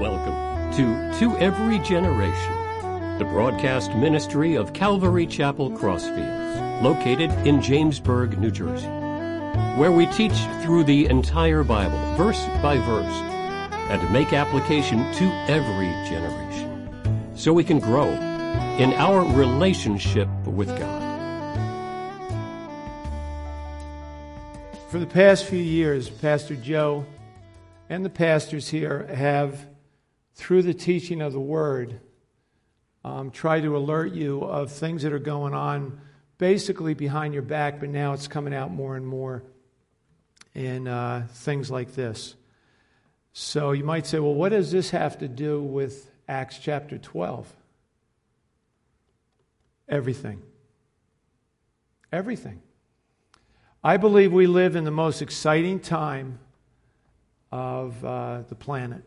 Welcome to To Every Generation, the broadcast ministry of Calvary Chapel Crossfields, located in Jamesburg, New Jersey, where we teach through the entire Bible, verse by verse, and make application to every generation, so we can grow in our relationship with God. For the past few years, Pastor Joe and the pastors here have, through the teaching of the Word, um, tried to alert you of things that are going on basically behind your back, but now it's coming out more and more in uh, things like this. So you might say, well, what does this have to do with Acts chapter 12? Everything. Everything. I believe we live in the most exciting time of uh, the planet.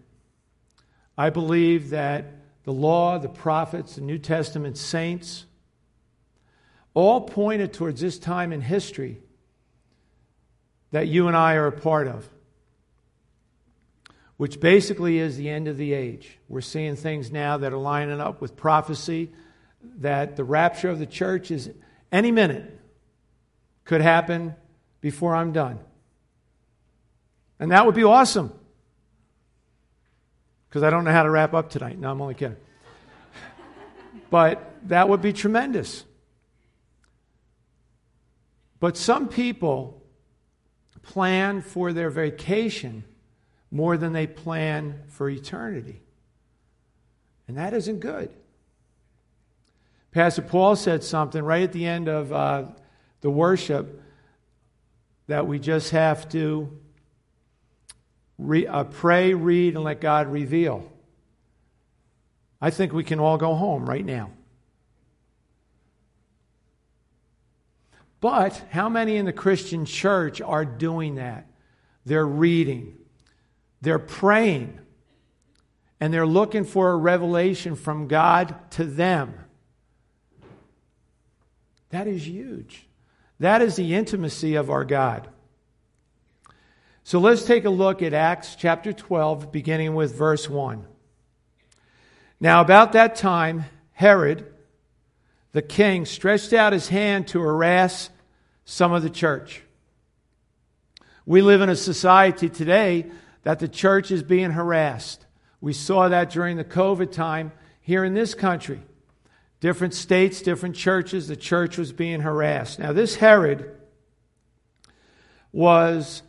I believe that the law, the prophets, the New Testament saints all pointed towards this time in history that you and I are a part of, which basically is the end of the age. We're seeing things now that are lining up with prophecy that the rapture of the church is any minute could happen before I'm done. And that would be awesome. Because I don't know how to wrap up tonight. No, I'm only kidding. but that would be tremendous. But some people plan for their vacation more than they plan for eternity. And that isn't good. Pastor Paul said something right at the end of uh, the worship that we just have to re, uh, pray, read, and let God reveal. I think we can all go home right now. But how many in the Christian church are doing that? They're reading, they're praying, and they're looking for a revelation from God to them. That is huge. That is the intimacy of our God. So let's take a look at Acts chapter 12, beginning with verse 1. Now, about that time, Herod, the king, stretched out his hand to harass some of the church. We live in a society today that the church is being harassed. We saw that during the COVID time here in this country. Different states, different churches, the church was being harassed. Now, this Herod was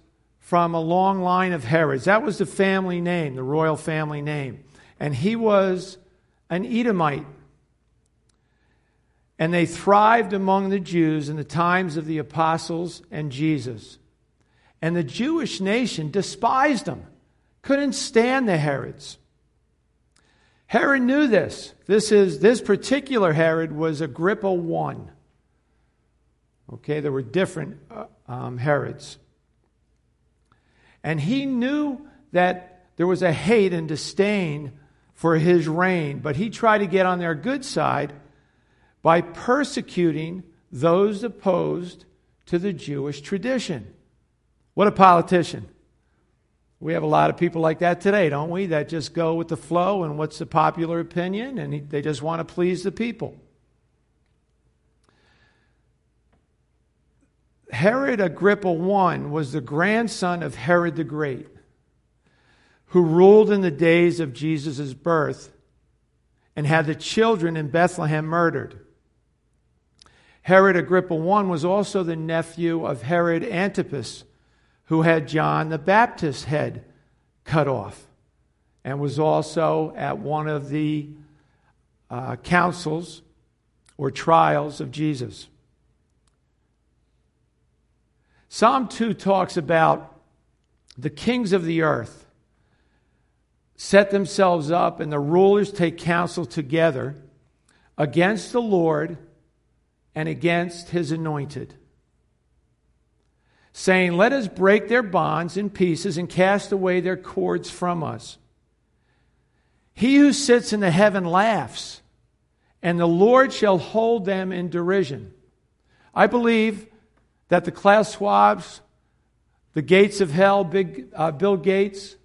from a long line of Herods. That was the family name, the royal family name. And he was an Edomite. And they thrived among the Jews in the times of the apostles and Jesus. And the Jewish nation despised them, couldn't stand the Herods. Herod knew this. This is this particular Herod was Agrippa one. Okay, there were different uh, um, Herods, and he knew that there was a hate and disdain for his reign, but he tried to get on their good side by persecuting those opposed to the Jewish tradition. What a politician! We have a lot of people like that today, don't we? That just go with the flow and what's the popular opinion, and they just want to please the people. Herod Agrippa I was the grandson of Herod the Great, who ruled in the days of Jesus' birth and had the children in Bethlehem murdered. Herod Agrippa I was also the nephew of Herod Antipas who had John the Baptist's head cut off and was also at one of the uh, councils or trials of Jesus. Psalm 2 talks about the kings of the earth set themselves up and the rulers take counsel together against the Lord and against his anointed saying, Let us break their bonds in pieces and cast away their cords from us. He who sits in the heaven laughs, and the Lord shall hold them in derision. I believe that the Klaus Schwabs, the gates of hell, big, uh, Bill Gates,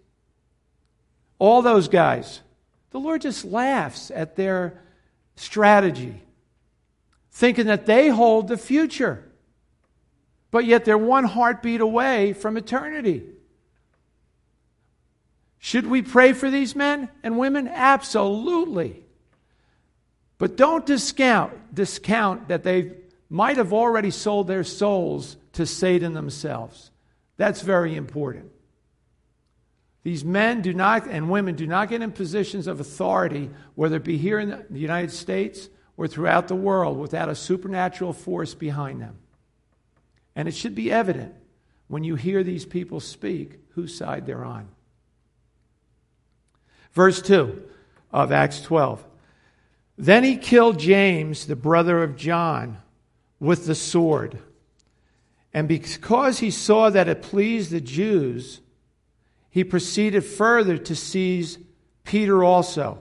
all those guys. The Lord just laughs at their strategy, thinking that they hold the future. But yet they're one heartbeat away from eternity. Should we pray for these men and women? Absolutely. But don't discount, discount that they might have already sold their souls to Satan themselves. That's very important. These men do not and women do not get in positions of authority, whether it be here in the United States or throughout the world, without a supernatural force behind them. And it should be evident when you hear these people speak whose side they're on. Verse 2 of Acts 12. Then he killed James, the brother of John, with the sword. And because he saw that it pleased the Jews, he proceeded further to seize Peter also.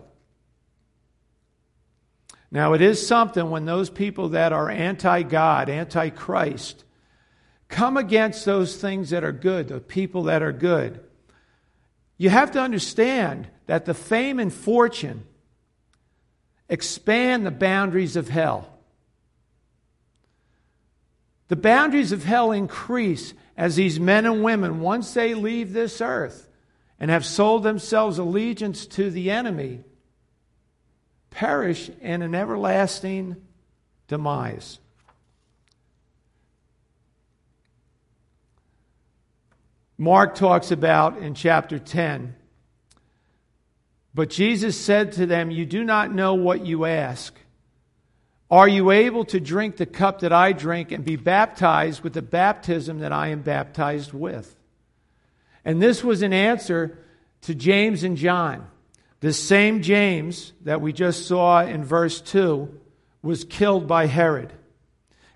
Now, it is something when those people that are anti God, anti Christ, come against those things that are good, the people that are good. You have to understand that the fame and fortune expand the boundaries of hell. The boundaries of hell increase as these men and women, once they leave this earth and have sold themselves allegiance to the enemy, perish in an everlasting demise. Mark talks about in chapter 10. But Jesus said to them, You do not know what you ask. Are you able to drink the cup that I drink and be baptized with the baptism that I am baptized with? And this was an answer to James and John. The same James that we just saw in verse 2 was killed by Herod.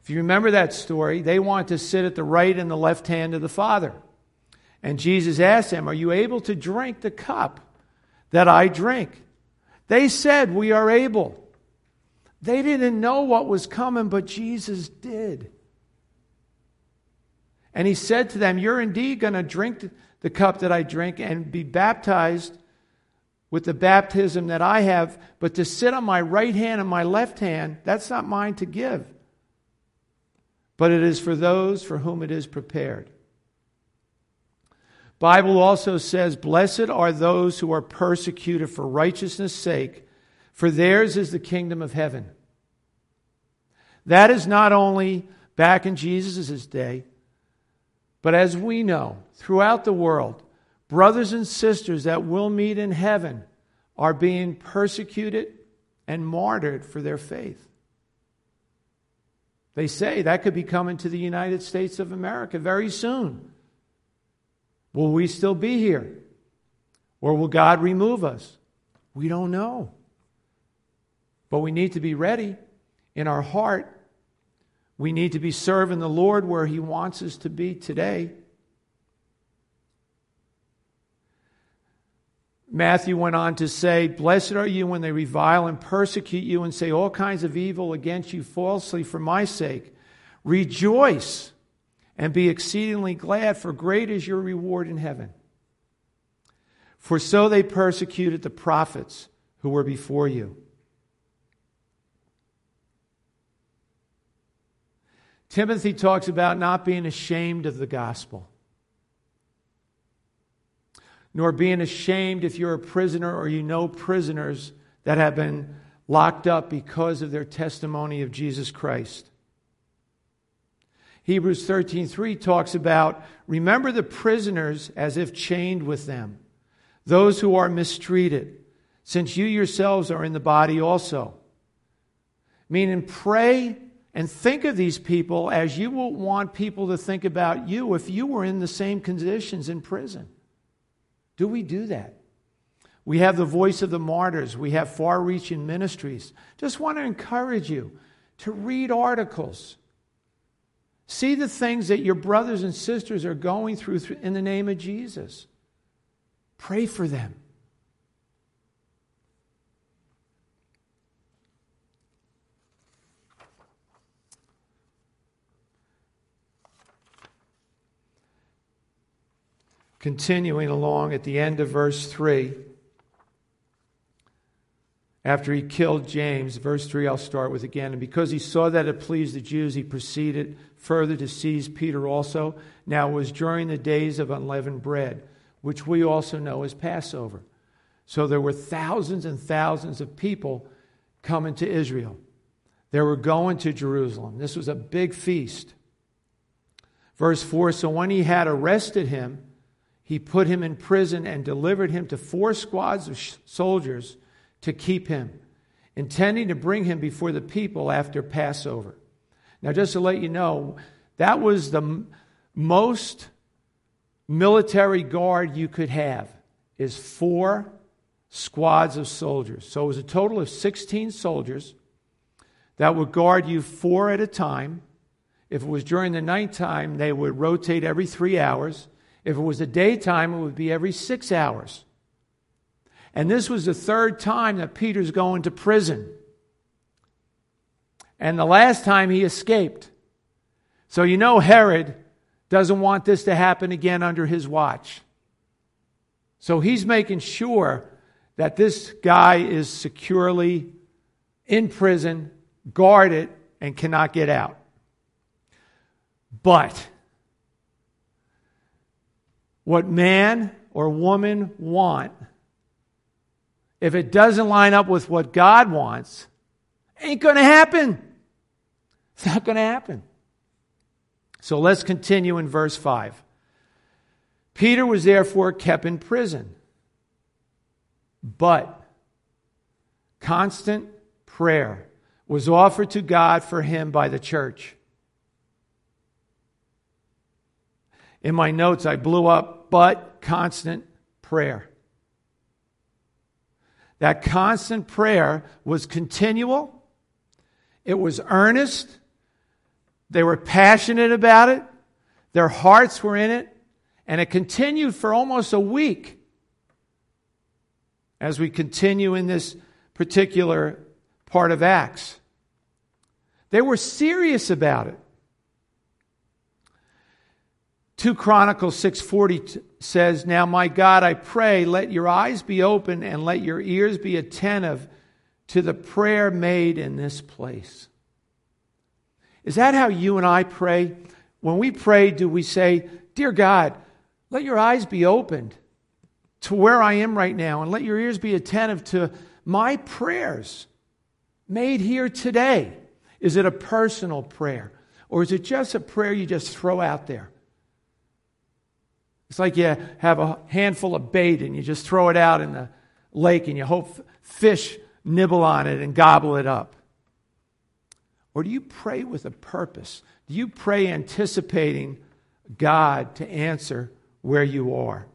If you remember that story, they wanted to sit at the right and the left hand of the Father. And Jesus asked them, Are you able to drink the cup that I drink? They said, We are able. They didn't know what was coming, but Jesus did. And he said to them, You're indeed going to drink the cup that I drink and be baptized with the baptism that I have, but to sit on my right hand and my left hand, that's not mine to give. But it is for those for whom it is prepared. Bible also says, Blessed are those who are persecuted for righteousness' sake, for theirs is the kingdom of heaven. That is not only back in Jesus' day, but as we know, throughout the world, brothers and sisters that will meet in heaven are being persecuted and martyred for their faith. They say that could be coming to the United States of America very soon. Will we still be here? Or will God remove us? We don't know. But we need to be ready in our heart. We need to be serving the Lord where He wants us to be today. Matthew went on to say, Blessed are you when they revile and persecute you and say all kinds of evil against you falsely for my sake. Rejoice and be exceedingly glad, for great is your reward in heaven. For so they persecuted the prophets who were before you. Timothy talks about not being ashamed of the gospel, nor being ashamed if you're a prisoner or you know prisoners that have been locked up because of their testimony of Jesus Christ. Hebrews 13:3 talks about remember the prisoners as if chained with them, those who are mistreated, since you yourselves are in the body also. Meaning pray and think of these people as you will want people to think about you if you were in the same conditions in prison. Do we do that? We have the voice of the martyrs. We have far reaching ministries. Just want to encourage you to read articles. See the things that your brothers and sisters are going through in the name of Jesus. Pray for them. Continuing along at the end of verse 3 after he killed James, verse 3, I'll start with again. And because he saw that it pleased the Jews, he proceeded further to seize Peter also. Now it was during the days of unleavened bread, which we also know as Passover. So there were thousands and thousands of people coming to Israel. They were going to Jerusalem. This was a big feast. Verse 4 So when he had arrested him, he put him in prison and delivered him to four squads of soldiers to keep him, intending to bring him before the people after Passover. Now, just to let you know, that was the m- most military guard you could have is four squads of soldiers. So it was a total of 16 soldiers that would guard you four at a time. If it was during the nighttime, they would rotate every three hours. If it was a daytime, it would be every six hours. And this was the third time that Peter's going to prison. And the last time he escaped. So you know Herod doesn't want this to happen again under his watch. So he's making sure that this guy is securely in prison, guarded, and cannot get out. But what man or woman want if it doesn't line up with what God wants, ain't going to happen. It's not going to happen. So let's continue in verse 5. Peter was therefore kept in prison, but constant prayer was offered to God for him by the church. In my notes, I blew up, but constant prayer. That constant prayer was continual, it was earnest, they were passionate about it, their hearts were in it, and it continued for almost a week as we continue in this particular part of Acts. They were serious about it. 2 Chronicles 6:40 says, "Now my God, I pray, let your eyes be open and let your ears be attentive to the prayer made in this place." Is that how you and I pray? When we pray, do we say, "Dear God, let your eyes be opened to where I am right now and let your ears be attentive to my prayers made here today?" Is it a personal prayer or is it just a prayer you just throw out there? It's like you have a handful of bait and you just throw it out in the lake and you hope fish nibble on it and gobble it up. Or do you pray with a purpose? Do you pray anticipating God to answer where you are?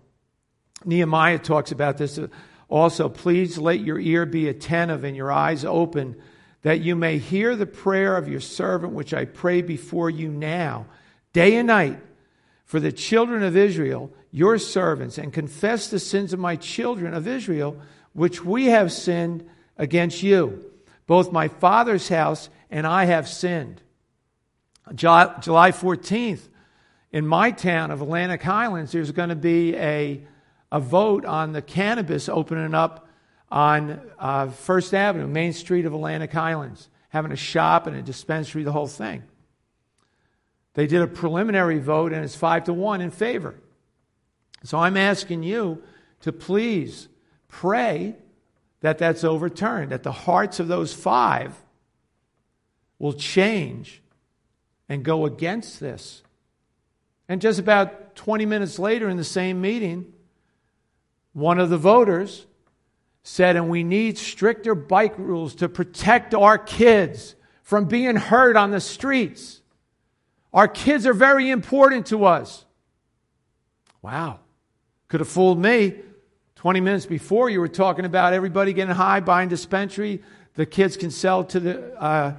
Nehemiah talks about this uh, also. Please let your ear be attentive and your eyes open, that you may hear the prayer of your servant, which I pray before you now, day and night for the children of Israel, your servants, and confess the sins of my children of Israel, which we have sinned against you. Both my father's house and I have sinned. July 14th, in my town of Atlantic Highlands, there's going to be a, a vote on the cannabis opening up on uh, First Avenue, Main Street of Atlantic Highlands, having a shop and a dispensary, the whole thing. They did a preliminary vote, and it's five to one in favor. So I'm asking you to please pray that that's overturned, that the hearts of those five will change and go against this. And just about 20 minutes later in the same meeting, one of the voters said, and we need stricter bike rules to protect our kids from being hurt on the streets. Our kids are very important to us. Wow. Could have fooled me. 20 minutes before, you were talking about everybody getting high, buying dispensary. The kids can sell to the, uh,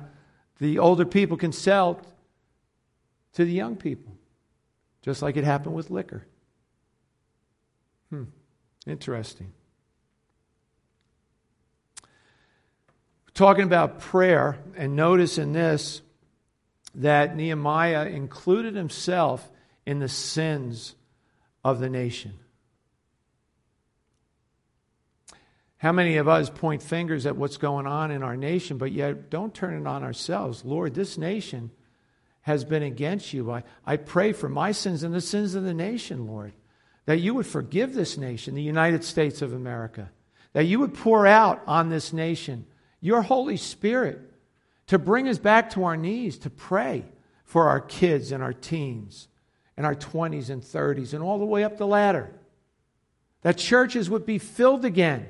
the older people can sell to the young people, just like it happened with liquor. Hmm. Interesting. Talking about prayer, and notice in this, that Nehemiah included himself in the sins of the nation. How many of us point fingers at what's going on in our nation, but yet don't turn it on ourselves? Lord, this nation has been against you. I, I pray for my sins and the sins of the nation, Lord, that you would forgive this nation, the United States of America, that you would pour out on this nation your Holy Spirit to bring us back to our knees to pray for our kids and our teens and our 20s and 30s and all the way up the ladder. That churches would be filled again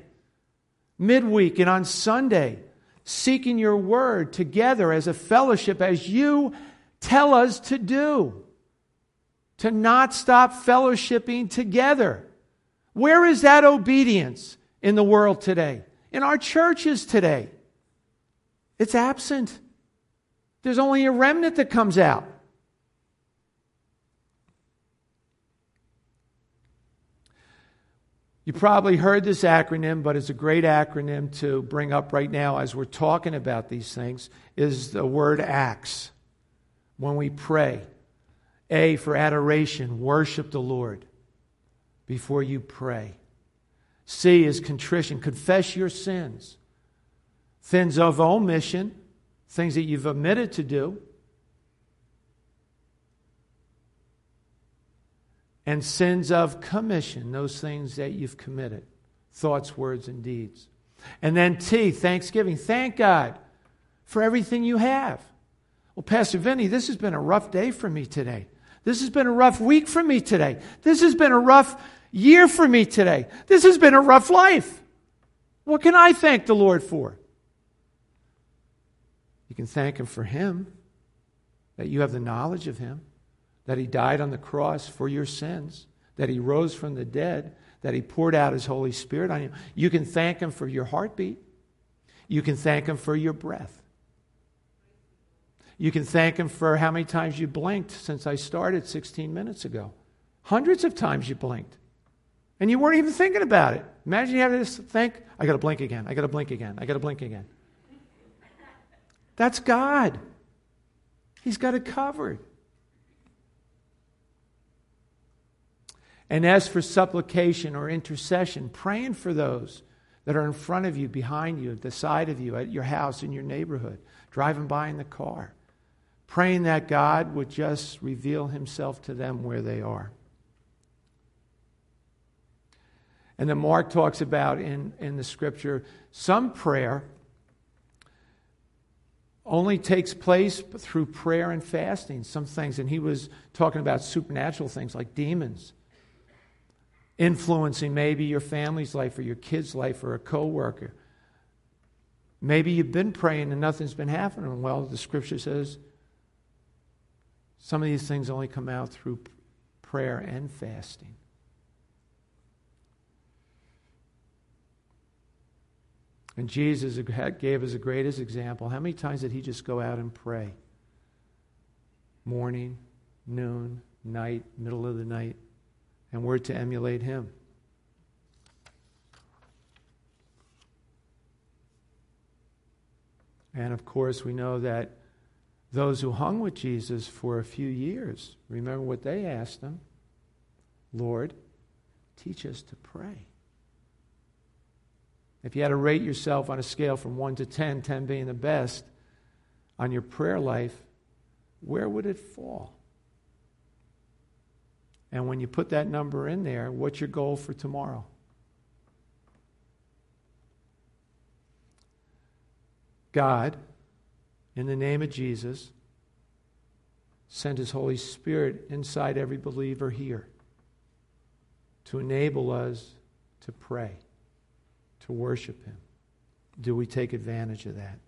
midweek and on Sunday, seeking your word together as a fellowship, as you tell us to do. To not stop fellowshipping together. Where is that obedience in the world today? In our churches today? It's absent. There's only a remnant that comes out. You probably heard this acronym, but it's a great acronym to bring up right now as we're talking about these things is the word acts. When we pray, A for adoration, worship the Lord before you pray. C is contrition, confess your sins. Sins of omission, things that you've omitted to do. and sins of commission, those things that you've committed thoughts, words, and deeds. And then T, thanksgiving. Thank God for everything you have. Well, Pastor Vinny, this has been a rough day for me today. This has been a rough week for me today. This has been a rough year for me today. This has been a rough life. What can I thank the Lord for? You can thank Him for Him, that you have the knowledge of Him that he died on the cross for your sins, that he rose from the dead, that he poured out his Holy Spirit on you. You can thank him for your heartbeat. You can thank him for your breath. You can thank him for how many times you blinked since I started 16 minutes ago. Hundreds of times you blinked. And you weren't even thinking about it. Imagine you having to think, I got to blink again. I got to blink again. I got to blink again. That's God. He's got it covered. And as for supplication or intercession, praying for those that are in front of you, behind you, at the side of you, at your house, in your neighborhood, driving by in the car, praying that God would just reveal himself to them where they are. And then Mark talks about in, in the scripture some prayer only takes place through prayer and fasting, some things. And he was talking about supernatural things like demons influencing maybe your family's life or your kid's life or a coworker. Maybe you've been praying and nothing's been happening. Well, the scripture says some of these things only come out through prayer and fasting. And Jesus gave us the greatest example. How many times did he just go out and pray? Morning, noon, night, middle of the night and we're to emulate him. And of course, we know that those who hung with Jesus for a few years, remember what they asked him Lord, teach us to pray. If you had to rate yourself on a scale from 1 to 10, 10 being the best, on your prayer life, where would it fall? And when you put that number in there, what's your goal for tomorrow? God, in the name of Jesus, sent his Holy Spirit inside every believer here to enable us to pray, to worship him. Do we take advantage of that?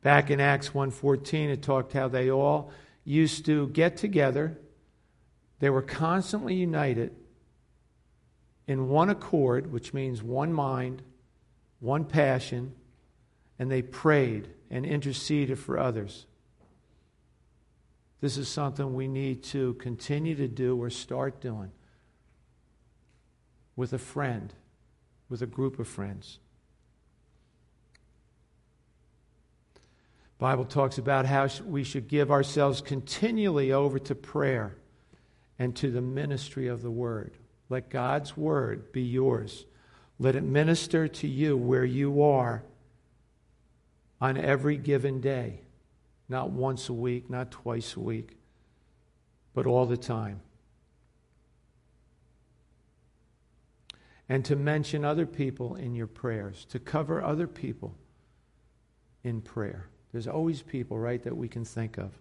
Back in Acts 1:14 it talked how they all used to get together. They were constantly united in one accord, which means one mind, one passion, and they prayed and interceded for others. This is something we need to continue to do or start doing with a friend, with a group of friends. Bible talks about how we should give ourselves continually over to prayer and to the ministry of the word. Let God's word be yours. Let it minister to you where you are on every given day. Not once a week, not twice a week, but all the time. And to mention other people in your prayers, to cover other people in prayer. There's always people, right, that we can think of.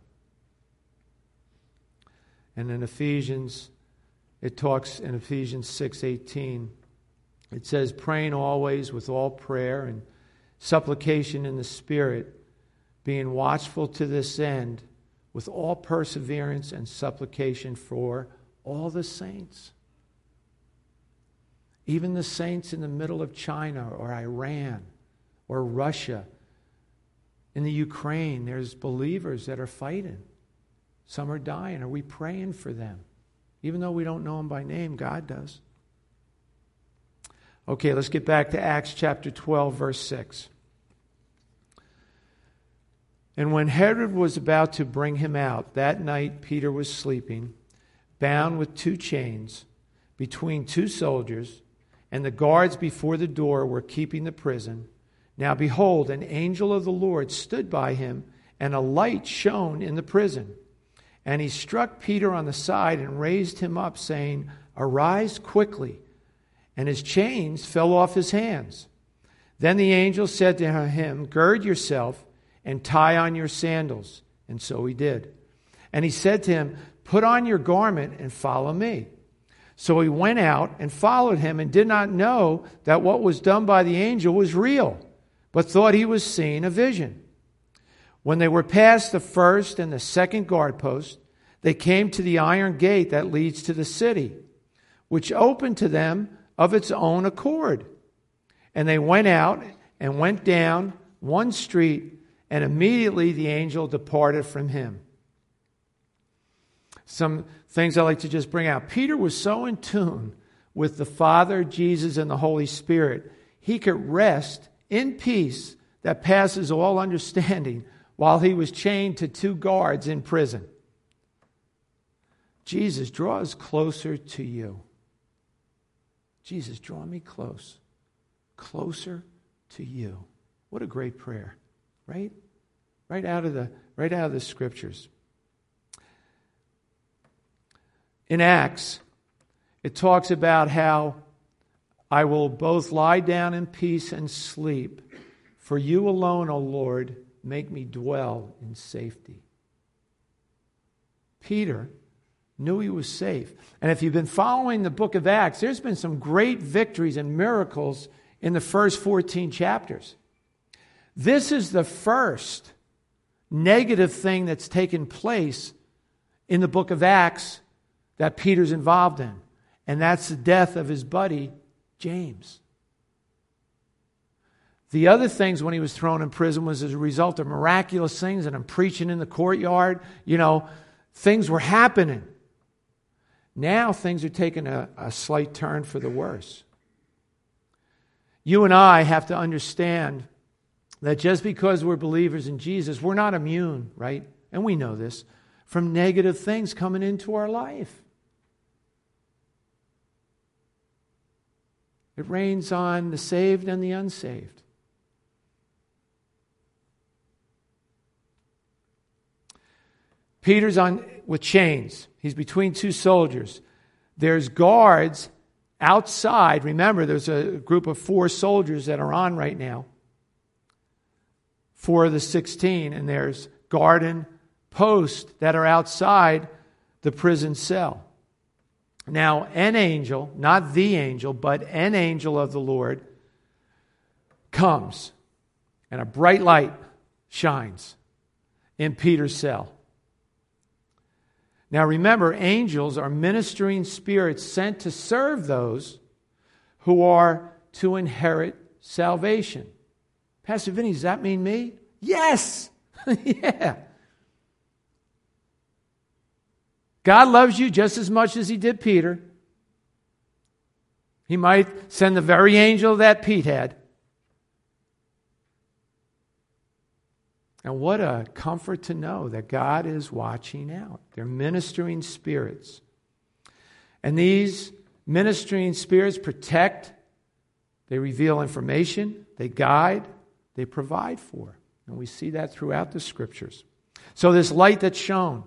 And in Ephesians, it talks in Ephesians 6:18, it says, praying always with all prayer and supplication in the Spirit, being watchful to this end, with all perseverance and supplication for all the saints. Even the saints in the middle of China or Iran or Russia. In the Ukraine, there's believers that are fighting. Some are dying. Are we praying for them? Even though we don't know them by name, God does. Okay, let's get back to Acts chapter 12, verse 6. And when Herod was about to bring him out, that night Peter was sleeping, bound with two chains, between two soldiers, and the guards before the door were keeping the prison. Now behold, an angel of the Lord stood by him, and a light shone in the prison. And he struck Peter on the side and raised him up, saying, Arise quickly. And his chains fell off his hands. Then the angel said to him, Gird yourself and tie on your sandals. And so he did. And he said to him, Put on your garment and follow me. So he went out and followed him and did not know that what was done by the angel was real, but thought he was seeing a vision. When they were past the first and the second guard post, they came to the iron gate that leads to the city, which opened to them of its own accord. And they went out and went down one street, and immediately the angel departed from him. Some things I like to just bring out. Peter was so in tune with the Father, Jesus, and the Holy Spirit, he could rest in peace that passes all understanding while he was chained to two guards in prison. Jesus, draws closer to you. Jesus, draw me close, closer to you. What a great prayer, right? Right out of the, right out of the scriptures. In Acts, it talks about how I will both lie down in peace and sleep. For you alone, O Lord, make me dwell in safety. Peter knew he was safe. And if you've been following the book of Acts, there's been some great victories and miracles in the first 14 chapters. This is the first negative thing that's taken place in the book of Acts that Peter's involved in, and that's the death of his buddy, James. The other things when he was thrown in prison was as a result of miraculous things, and I'm preaching in the courtyard. You know, things were happening. Now things are taking a, a slight turn for the worse. You and I have to understand that just because we're believers in Jesus, we're not immune, right? And we know this from negative things coming into our life. It rains on the saved and the unsaved. Peter's on with chains. He's between two soldiers. There's guards outside. Remember, there's a group of four soldiers that are on right now. Four of the 16, and there's garden posts that are outside the prison cell. Now, an angel, not the angel, but an angel of the Lord comes, and a bright light shines in Peter's cell. Now remember, angels are ministering spirits sent to serve those who are to inherit salvation. Pastor Vinny, does that mean me? Yes! yeah. God loves you just as much as he did Peter. He might send the very angel that Pete had. And what a comfort to know that God is watching out. They're ministering spirits. And these ministering spirits protect, they reveal information, they guide, they provide for. And we see that throughout the scriptures. So, this light that's shown,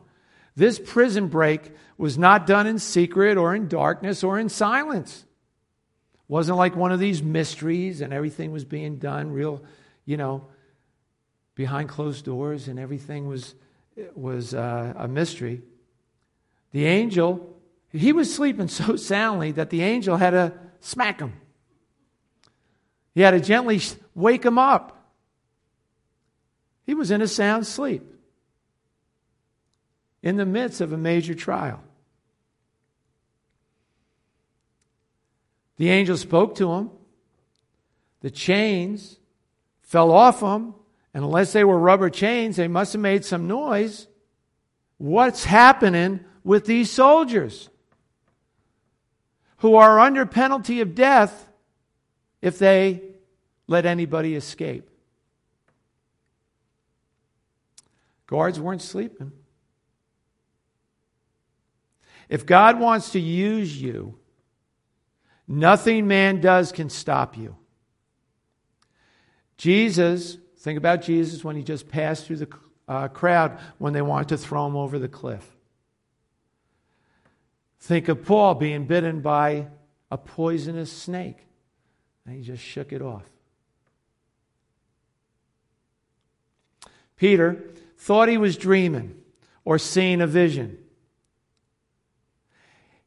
this prison break was not done in secret or in darkness or in silence. It Wasn't like one of these mysteries and everything was being done real, you know, behind closed doors and everything was, was uh, a mystery. The angel, he was sleeping so soundly that the angel had to smack him. He had to gently wake him up. He was in a sound sleep in the midst of a major trial. The angel spoke to him. The chains fell off him, and unless they were rubber chains, they must have made some noise. What's happening with these soldiers who are under penalty of death if they let anybody escape? Guards weren't sleeping. If God wants to use you, nothing man does can stop you. Jesus, think about Jesus when he just passed through the uh, crowd when they wanted to throw him over the cliff. Think of Paul being bitten by a poisonous snake, and he just shook it off. Peter thought he was dreaming or seeing a vision.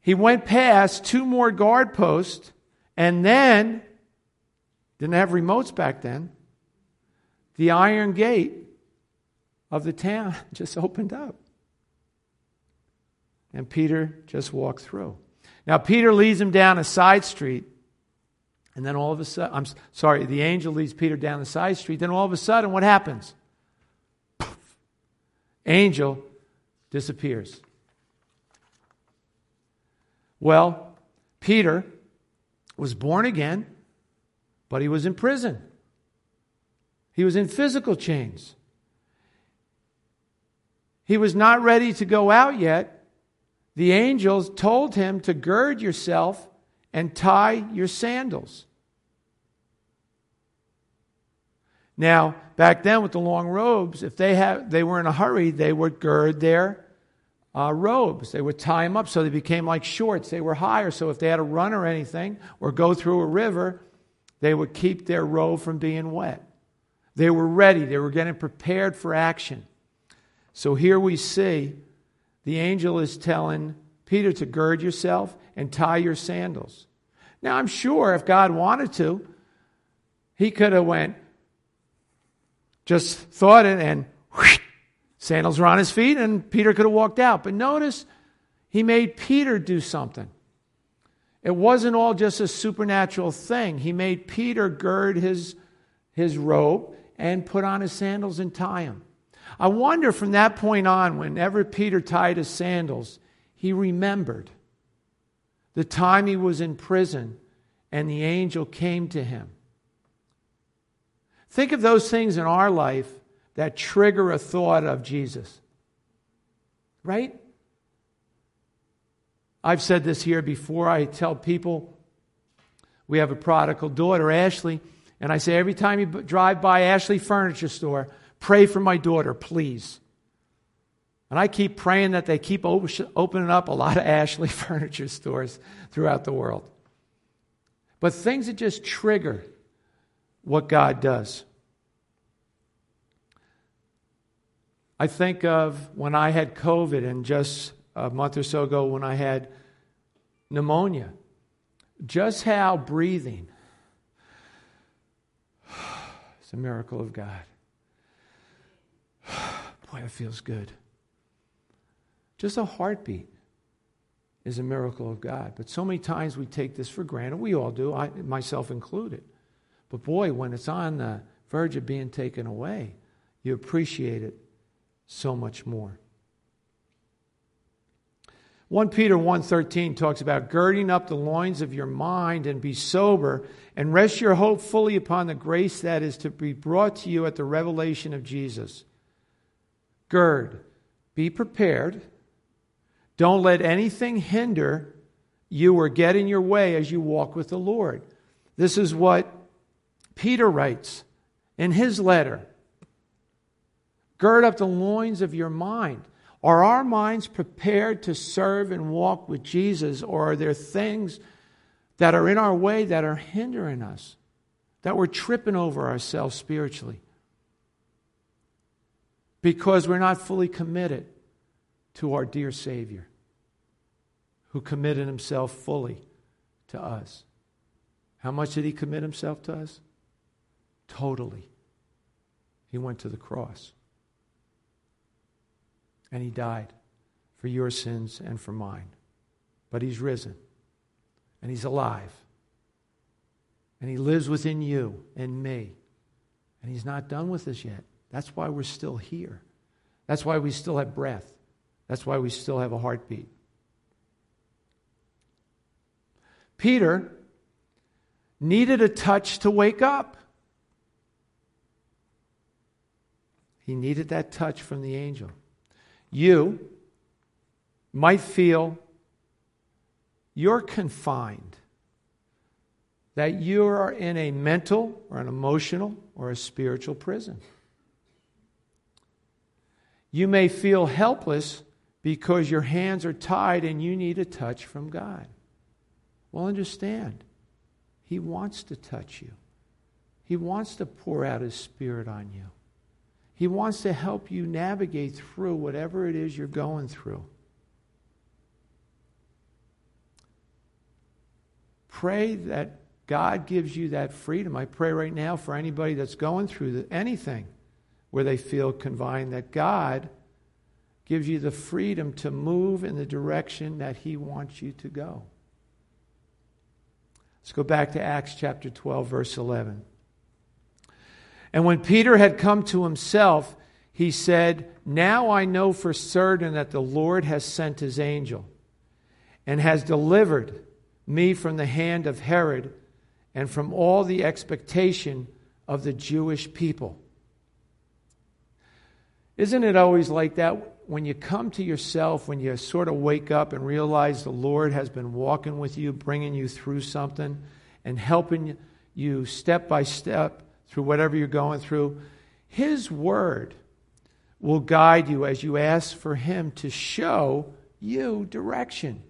He went past two more guard posts and then, didn't have remotes back then, the iron gate of the town just opened up. And Peter just walked through. Now, Peter leads him down a side street. And then all of a sudden, I'm sorry, the angel leads Peter down the side street. Then all of a sudden, what happens? angel disappears. Well, Peter was born again, but he was in prison. He was in physical chains. He was not ready to go out yet. The angels told him to gird yourself and tie your sandals. Now, back then with the long robes, if they, had, they were in a hurry, they would gird their uh, robes. They would tie them up so they became like shorts. They were higher, so if they had to run or anything or go through a river, they would keep their robe from being wet. They were ready, they were getting prepared for action. So here we see the angel is telling Peter to gird yourself and tie your sandals. Now I'm sure if God wanted to, he could have went just thought it and whoosh, sandals were on his feet and Peter could have walked out. But notice he made Peter do something. It wasn't all just a supernatural thing. He made Peter gird his, his robe and put on his sandals and tie them. I wonder from that point on, whenever Peter tied his sandals, he remembered the time he was in prison and the angel came to him Think of those things in our life that trigger a thought of Jesus. Right? I've said this here before. I tell people we have a prodigal daughter, Ashley, and I say every time you drive by Ashley Furniture Store, pray for my daughter, please. And I keep praying that they keep opening up a lot of Ashley furniture stores throughout the world. But things that just trigger what God does. I think of when I had COVID and just a month or so ago when I had pneumonia. Just how breathing is a miracle of God. Boy, it feels good. Just a heartbeat is a miracle of God. But so many times we take this for granted. We all do, I, myself included. But boy, when it's on the verge of being taken away, you appreciate it so much more. 1 Peter 1:13 talks about girding up the loins of your mind and be sober and rest your hope fully upon the grace that is to be brought to you at the revelation of Jesus. Gird, be prepared. Don't let anything hinder you or get in your way as you walk with the Lord. This is what Peter writes in his letter Gird up the loins of your mind. Are our minds prepared to serve and walk with Jesus, or are there things that are in our way that are hindering us, that we're tripping over ourselves spiritually? Because we're not fully committed to our dear Savior, who committed himself fully to us. How much did he commit himself to us? Totally. He went to the cross. And he died for your sins and for mine. But he's risen. And he's alive. And he lives within you and me. And he's not done with us yet. That's why we're still here. That's why we still have breath. That's why we still have a heartbeat. Peter needed a touch to wake up. He needed that touch from the angel. You might feel you're confined, that you are in a mental or an emotional or a spiritual prison. You may feel helpless because your hands are tied and you need a touch from God. Well, understand, He wants to touch you, He wants to pour out His Spirit on you. He wants to help you navigate through whatever it is you're going through. Pray that God gives you that freedom. I pray right now for anybody that's going through anything where they feel confined, that God gives you the freedom to move in the direction that He wants you to go. Let's go back to Acts chapter 12, verse 11. And when Peter had come to himself, he said, Now I know for certain that the Lord has sent his angel and has delivered me from the hand of Herod and from all the expectation of the Jewish people. Isn't it always like that when you come to yourself, when you sort of wake up and realize the Lord has been walking with you, bringing you through something, and helping you step by step through whatever you're going through, His Word will guide you as you ask for Him to show you direction.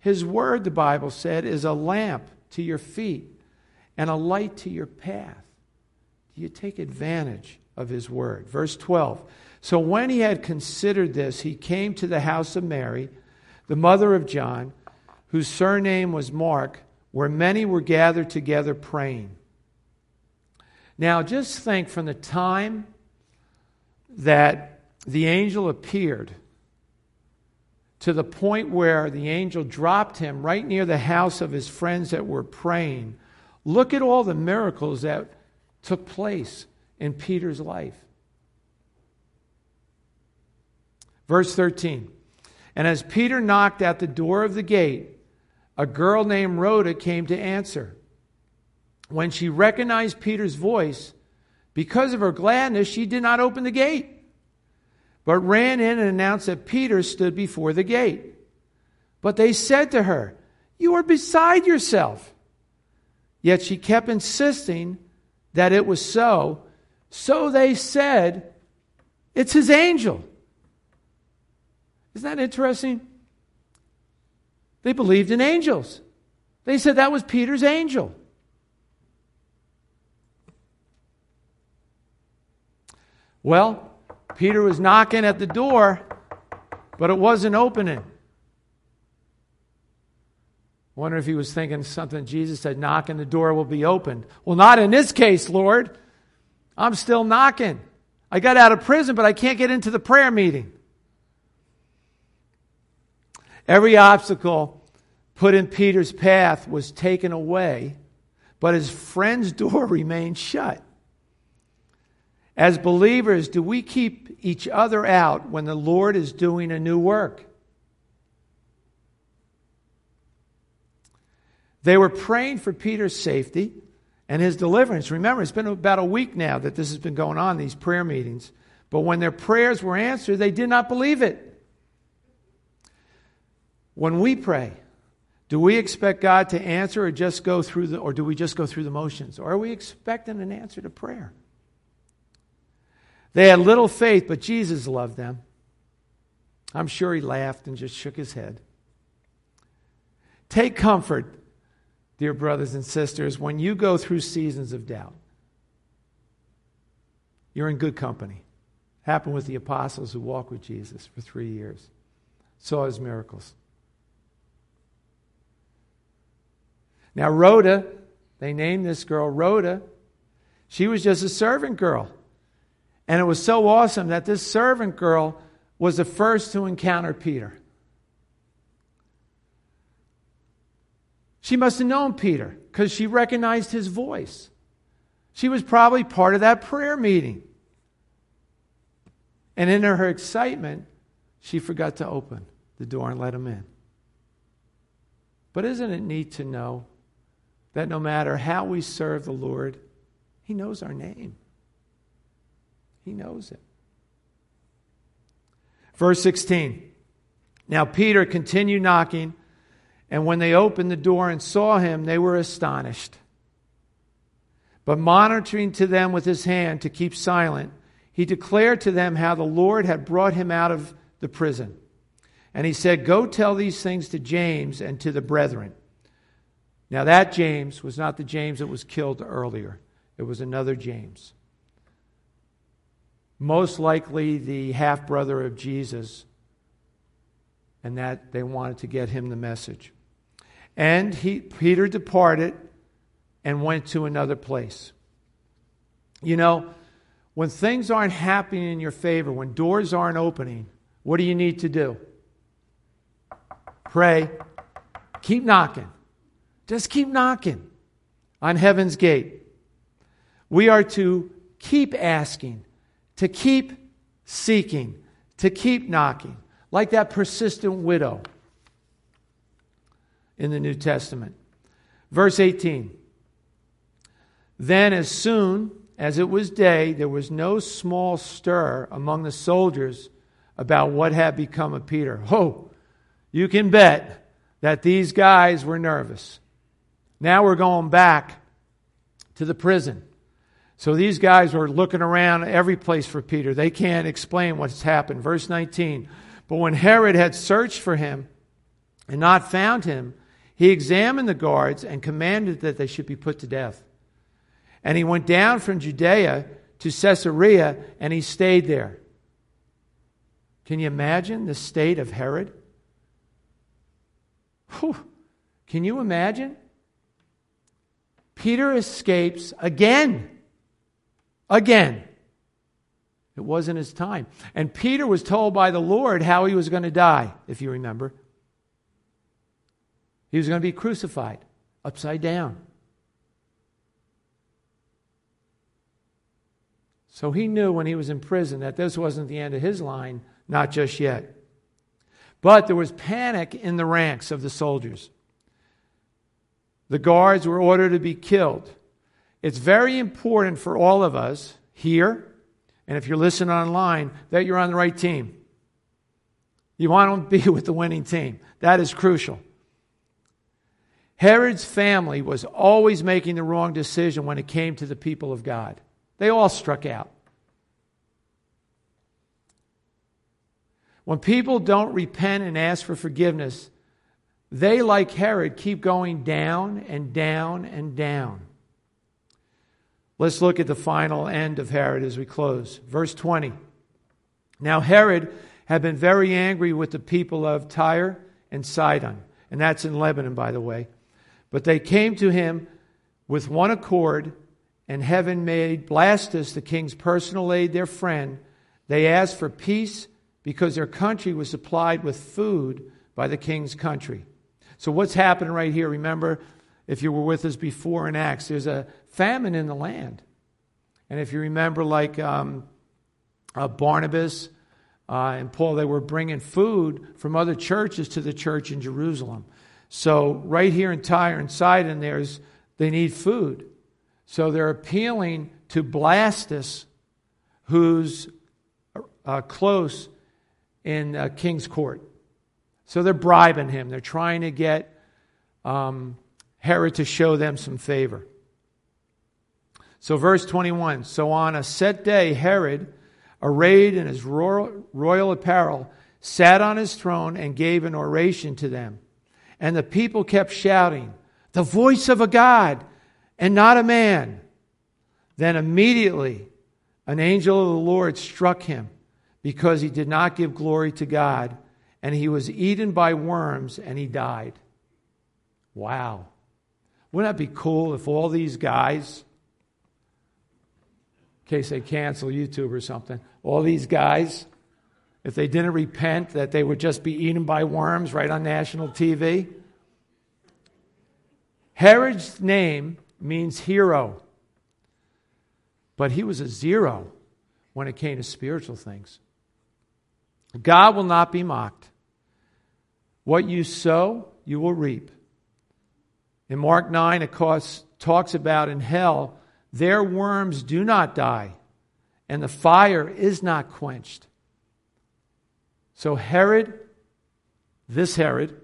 His Word, the Bible said, is a lamp to your feet and a light to your path. Do you take advantage of His Word? Verse 12. So when he had considered this, he came to the house of Mary, the mother of John, whose surname was Mark, where many were gathered together praying. Now, just think from the time that the angel appeared to the point where the angel dropped him right near the house of his friends that were praying. Look at all the miracles that took place in Peter's life. Verse 13 And as Peter knocked at the door of the gate, a girl named Rhoda came to answer. When she recognized Peter's voice, because of her gladness, she did not open the gate, but ran in and announced that Peter stood before the gate. But they said to her, You are beside yourself. Yet she kept insisting that it was so. So they said, It's his angel. Isn't that interesting? They believed in angels. They said that was Peter's angel. Well, Peter was knocking at the door, but it wasn't opening. Wonder if he was thinking something Jesus said, knock and the door will be opened. Well, not in this case, Lord. I'm still knocking. I got out of prison, but I can't get into the prayer meeting. Every obstacle put in Peter's path was taken away, but his friend's door remained shut. As believers, do we keep each other out when the Lord is doing a new work? They were praying for Peter's safety and his deliverance. Remember, it's been about a week now that this has been going on, these prayer meetings. But when their prayers were answered, they did not believe it. When we pray, Do we expect God to answer or just go through the or do we just go through the motions? Or are we expecting an answer to prayer? They had little faith, but Jesus loved them. I'm sure he laughed and just shook his head. Take comfort, dear brothers and sisters, when you go through seasons of doubt. You're in good company. Happened with the apostles who walked with Jesus for three years, saw his miracles. Now, Rhoda, they named this girl Rhoda. She was just a servant girl. And it was so awesome that this servant girl was the first to encounter Peter. She must have known Peter because she recognized his voice. She was probably part of that prayer meeting. And in her excitement, she forgot to open the door and let him in. But isn't it neat to know that no matter how we serve the Lord, He knows our name? He knows it. Verse 16. Now Peter continued knocking, and when they opened the door and saw him, they were astonished. But monitoring to them with his hand to keep silent, he declared to them how the Lord had brought him out of the prison. And he said, Go tell these things to James and to the brethren. Now, that James was not the James that was killed earlier, it was another James most likely the half brother of Jesus, and that they wanted to get him the message. And he, Peter departed and went to another place. You know, when things aren't happening in your favor, when doors aren't opening, what do you need to do? Pray. Keep knocking. Just keep knocking on heaven's gate. We are to keep asking to keep seeking, to keep knocking, like that persistent widow in the New Testament. Verse 18 Then, as soon as it was day, there was no small stir among the soldiers about what had become of Peter. Oh, you can bet that these guys were nervous. Now we're going back to the prison. So these guys were looking around every place for Peter. They can't explain what's happened. Verse 19. But when Herod had searched for him and not found him, he examined the guards and commanded that they should be put to death. And he went down from Judea to Caesarea and he stayed there. Can you imagine the state of Herod? Whew. Can you imagine? Peter escapes again. Again. It wasn't his time. And Peter was told by the Lord how he was going to die, if you remember. He was going to be crucified upside down. So he knew when he was in prison that this wasn't the end of his line, not just yet. But there was panic in the ranks of the soldiers. The guards were ordered to be killed. It's very important for all of us here, and if you're listening online, that you're on the right team. You want to be with the winning team. That is crucial. Herod's family was always making the wrong decision when it came to the people of God. They all struck out. When people don't repent and ask for forgiveness, they, like Herod, keep going down and down and down. Let's look at the final end of Herod as we close. Verse 20. Now, Herod had been very angry with the people of Tyre and Sidon, and that's in Lebanon, by the way. But they came to him with one accord, and heaven made Blastus, the king's personal aide, their friend. They asked for peace because their country was supplied with food by the king's country. So, what's happening right here? Remember, if you were with us before in Acts, there's a famine in the land. And if you remember, like um, uh, Barnabas uh, and Paul, they were bringing food from other churches to the church in Jerusalem. So, right here in Tyre and Sidon, there's, they need food. So, they're appealing to Blastus, who's uh, close in uh, King's Court. So, they're bribing him. They're trying to get um, Herod to show them some favor. So, verse 21 So on a set day, Herod, arrayed in his royal, royal apparel, sat on his throne and gave an oration to them. And the people kept shouting, The voice of a God and not a man. Then immediately an angel of the Lord struck him because he did not give glory to God, and he was eaten by worms and he died. Wow. Wouldn't that be cool if all these guys, case they cancel YouTube or something, all these guys, if they didn't repent, that they would just be eaten by worms right on national TV? Herod's name means hero, but he was a zero when it came to spiritual things. God will not be mocked. What you sow, you will reap. In Mark 9, it talks about in hell, their worms do not die, and the fire is not quenched. So Herod, this Herod,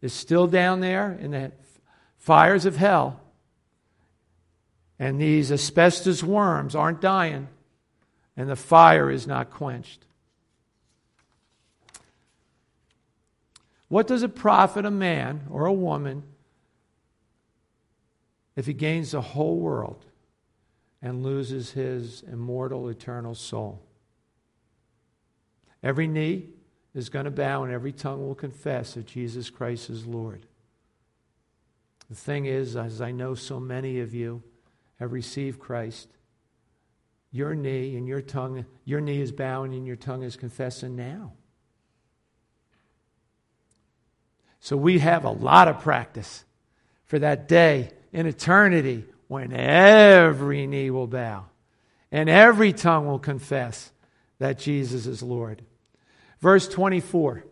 is still down there in the fires of hell, and these asbestos worms aren't dying, and the fire is not quenched. What does it profit a man or a woman if he gains the whole world and loses his immortal, eternal soul? Every knee is going to bow and every tongue will confess that Jesus Christ is Lord. The thing is, as I know so many of you have received Christ, your knee and your tongue, your knee is bowing and your tongue is confessing now. So we have a lot of practice for that day in eternity when every knee will bow and every tongue will confess that Jesus is Lord. Verse 24.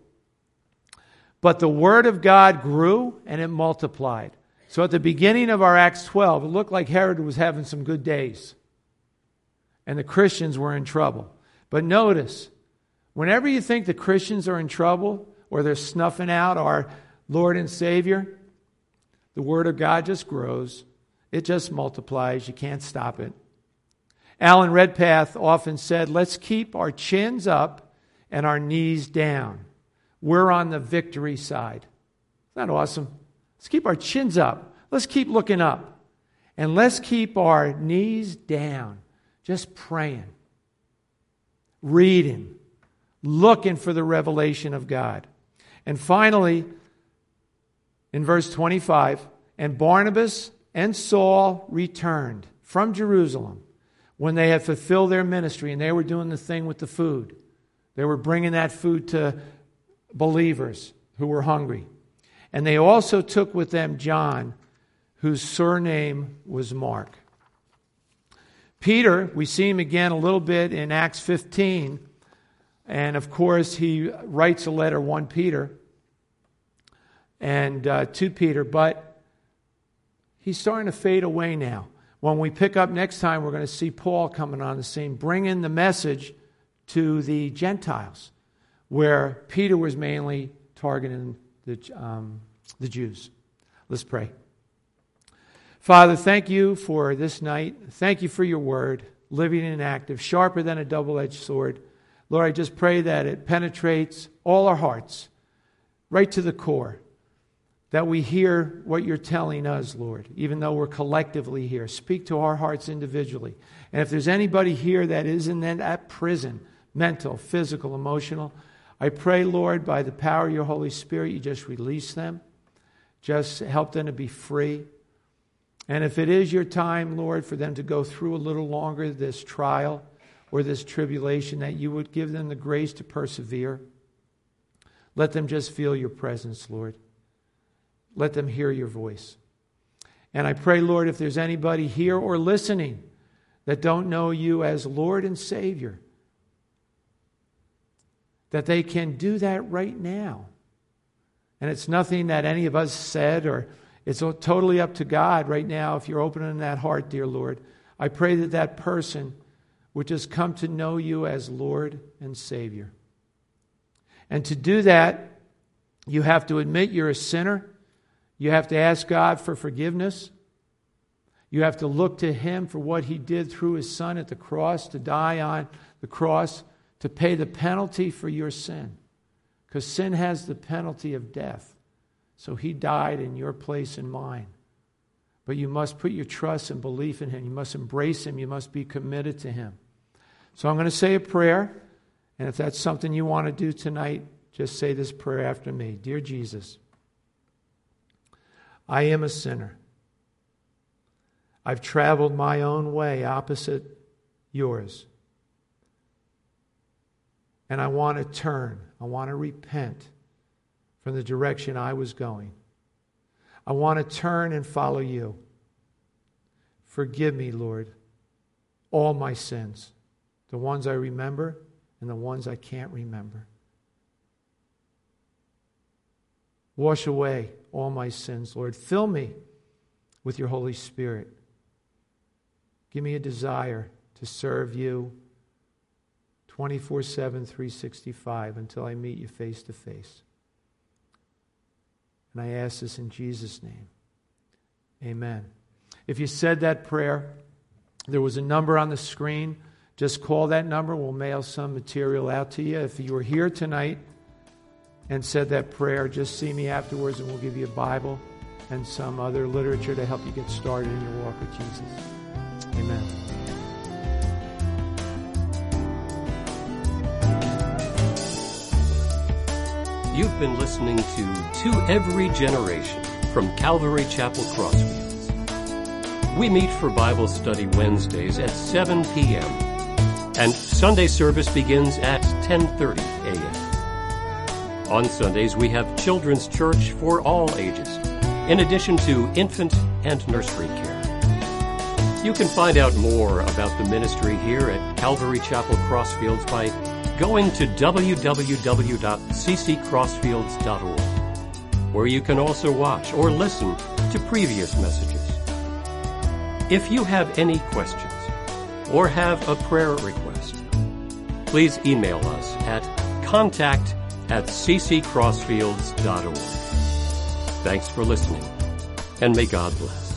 But the word of God grew and it multiplied. So at the beginning of our Acts 12, it looked like Herod was having some good days and the Christians were in trouble. But notice, whenever you think the Christians are in trouble or they're snuffing out our Lord and Savior, the Word of God just grows. It just multiplies. You can't stop it. Alan Redpath often said, Let's keep our chins up and our knees down. We're on the victory side. Isn't that awesome? Let's keep our chins up. Let's keep looking up. And let's keep our knees down, just praying, reading, looking for the revelation of God. And finally, in verse 25, and Barnabas and Saul returned from Jerusalem when they had fulfilled their ministry and they were doing the thing with the food. They were bringing that food to believers who were hungry. And they also took with them John, whose surname was Mark. Peter, we see him again a little bit in Acts 15. And of course, he writes a letter, 1 Peter and uh, 2 Peter, but he's starting to fade away now. When we pick up next time, we're going to see Paul coming on the scene, bringing the message to the Gentiles, where Peter was mainly targeting the, um, the Jews. Let's pray. Father, thank you for this night. Thank you for your word, living and active, sharper than a double edged sword. Lord, I just pray that it penetrates all our hearts, right to the core that we hear what you're telling us, Lord, even though we're collectively here. Speak to our hearts individually. And if there's anybody here that is in that prison, mental, physical, emotional, I pray, Lord, by the power of your Holy Spirit, you just release them. Just help them to be free. And if it is your time, Lord, for them to go through a little longer this trial or this tribulation, that you would give them the grace to persevere. Let them just feel your presence, Lord. Let them hear your voice. And I pray, Lord, if there's anybody here or listening that don't know you as Lord and Savior, that they can do that right now. And it's nothing that any of us said, or it's totally up to God right now if you're opening that heart, dear Lord. I pray that that person would just come to know you as Lord and Savior. And to do that, you have to admit you're a sinner You have to ask God for forgiveness. You have to look to Him for what He did through His Son at the cross to die on the cross to pay the penalty for your sin. Because sin has the penalty of death. So He died in your place and mine. But you must put your trust and belief in Him. You must embrace Him. You must be committed to Him. So I'm going to say a prayer. And if that's something you want to do tonight, just say this prayer after me Dear Jesus, I am a sinner. I've traveled my own way opposite yours. And I want to turn, I want to repent from the direction I was going. I want to turn and follow you. Forgive me, Lord, all my sins, the ones I remember and the ones I can't remember. Wash away all my sins, Lord. Fill me with your Holy Spirit. Give me a desire to serve you 24 7, 365 until I meet you face to face. And I ask this in Jesus' name. Amen. If you said that prayer, there was a number on the screen. Just call that number. We'll mail some material out to you. If you were here tonight and said that prayer, just see me afterwards and we'll give you a Bible and some other literature to help you get started in your walk with Jesus. Amen. You've been listening to To Every Generation from Calvary Chapel Crossfields. We meet for Bible study Wednesdays at 7 p.m. and Sunday service begins at 10:30 a.m. On Sundays we have children's church for all ages, in addition to infant and nursery care. You can find out more about the ministry here at Calvary Chapel Crossfields by going to www.cccrossfields.org, where you can also watch or listen to previous messages. If you have any questions or have a prayer request, please email us at contact at cccrossfields.org. Thanks for listening, and may God bless.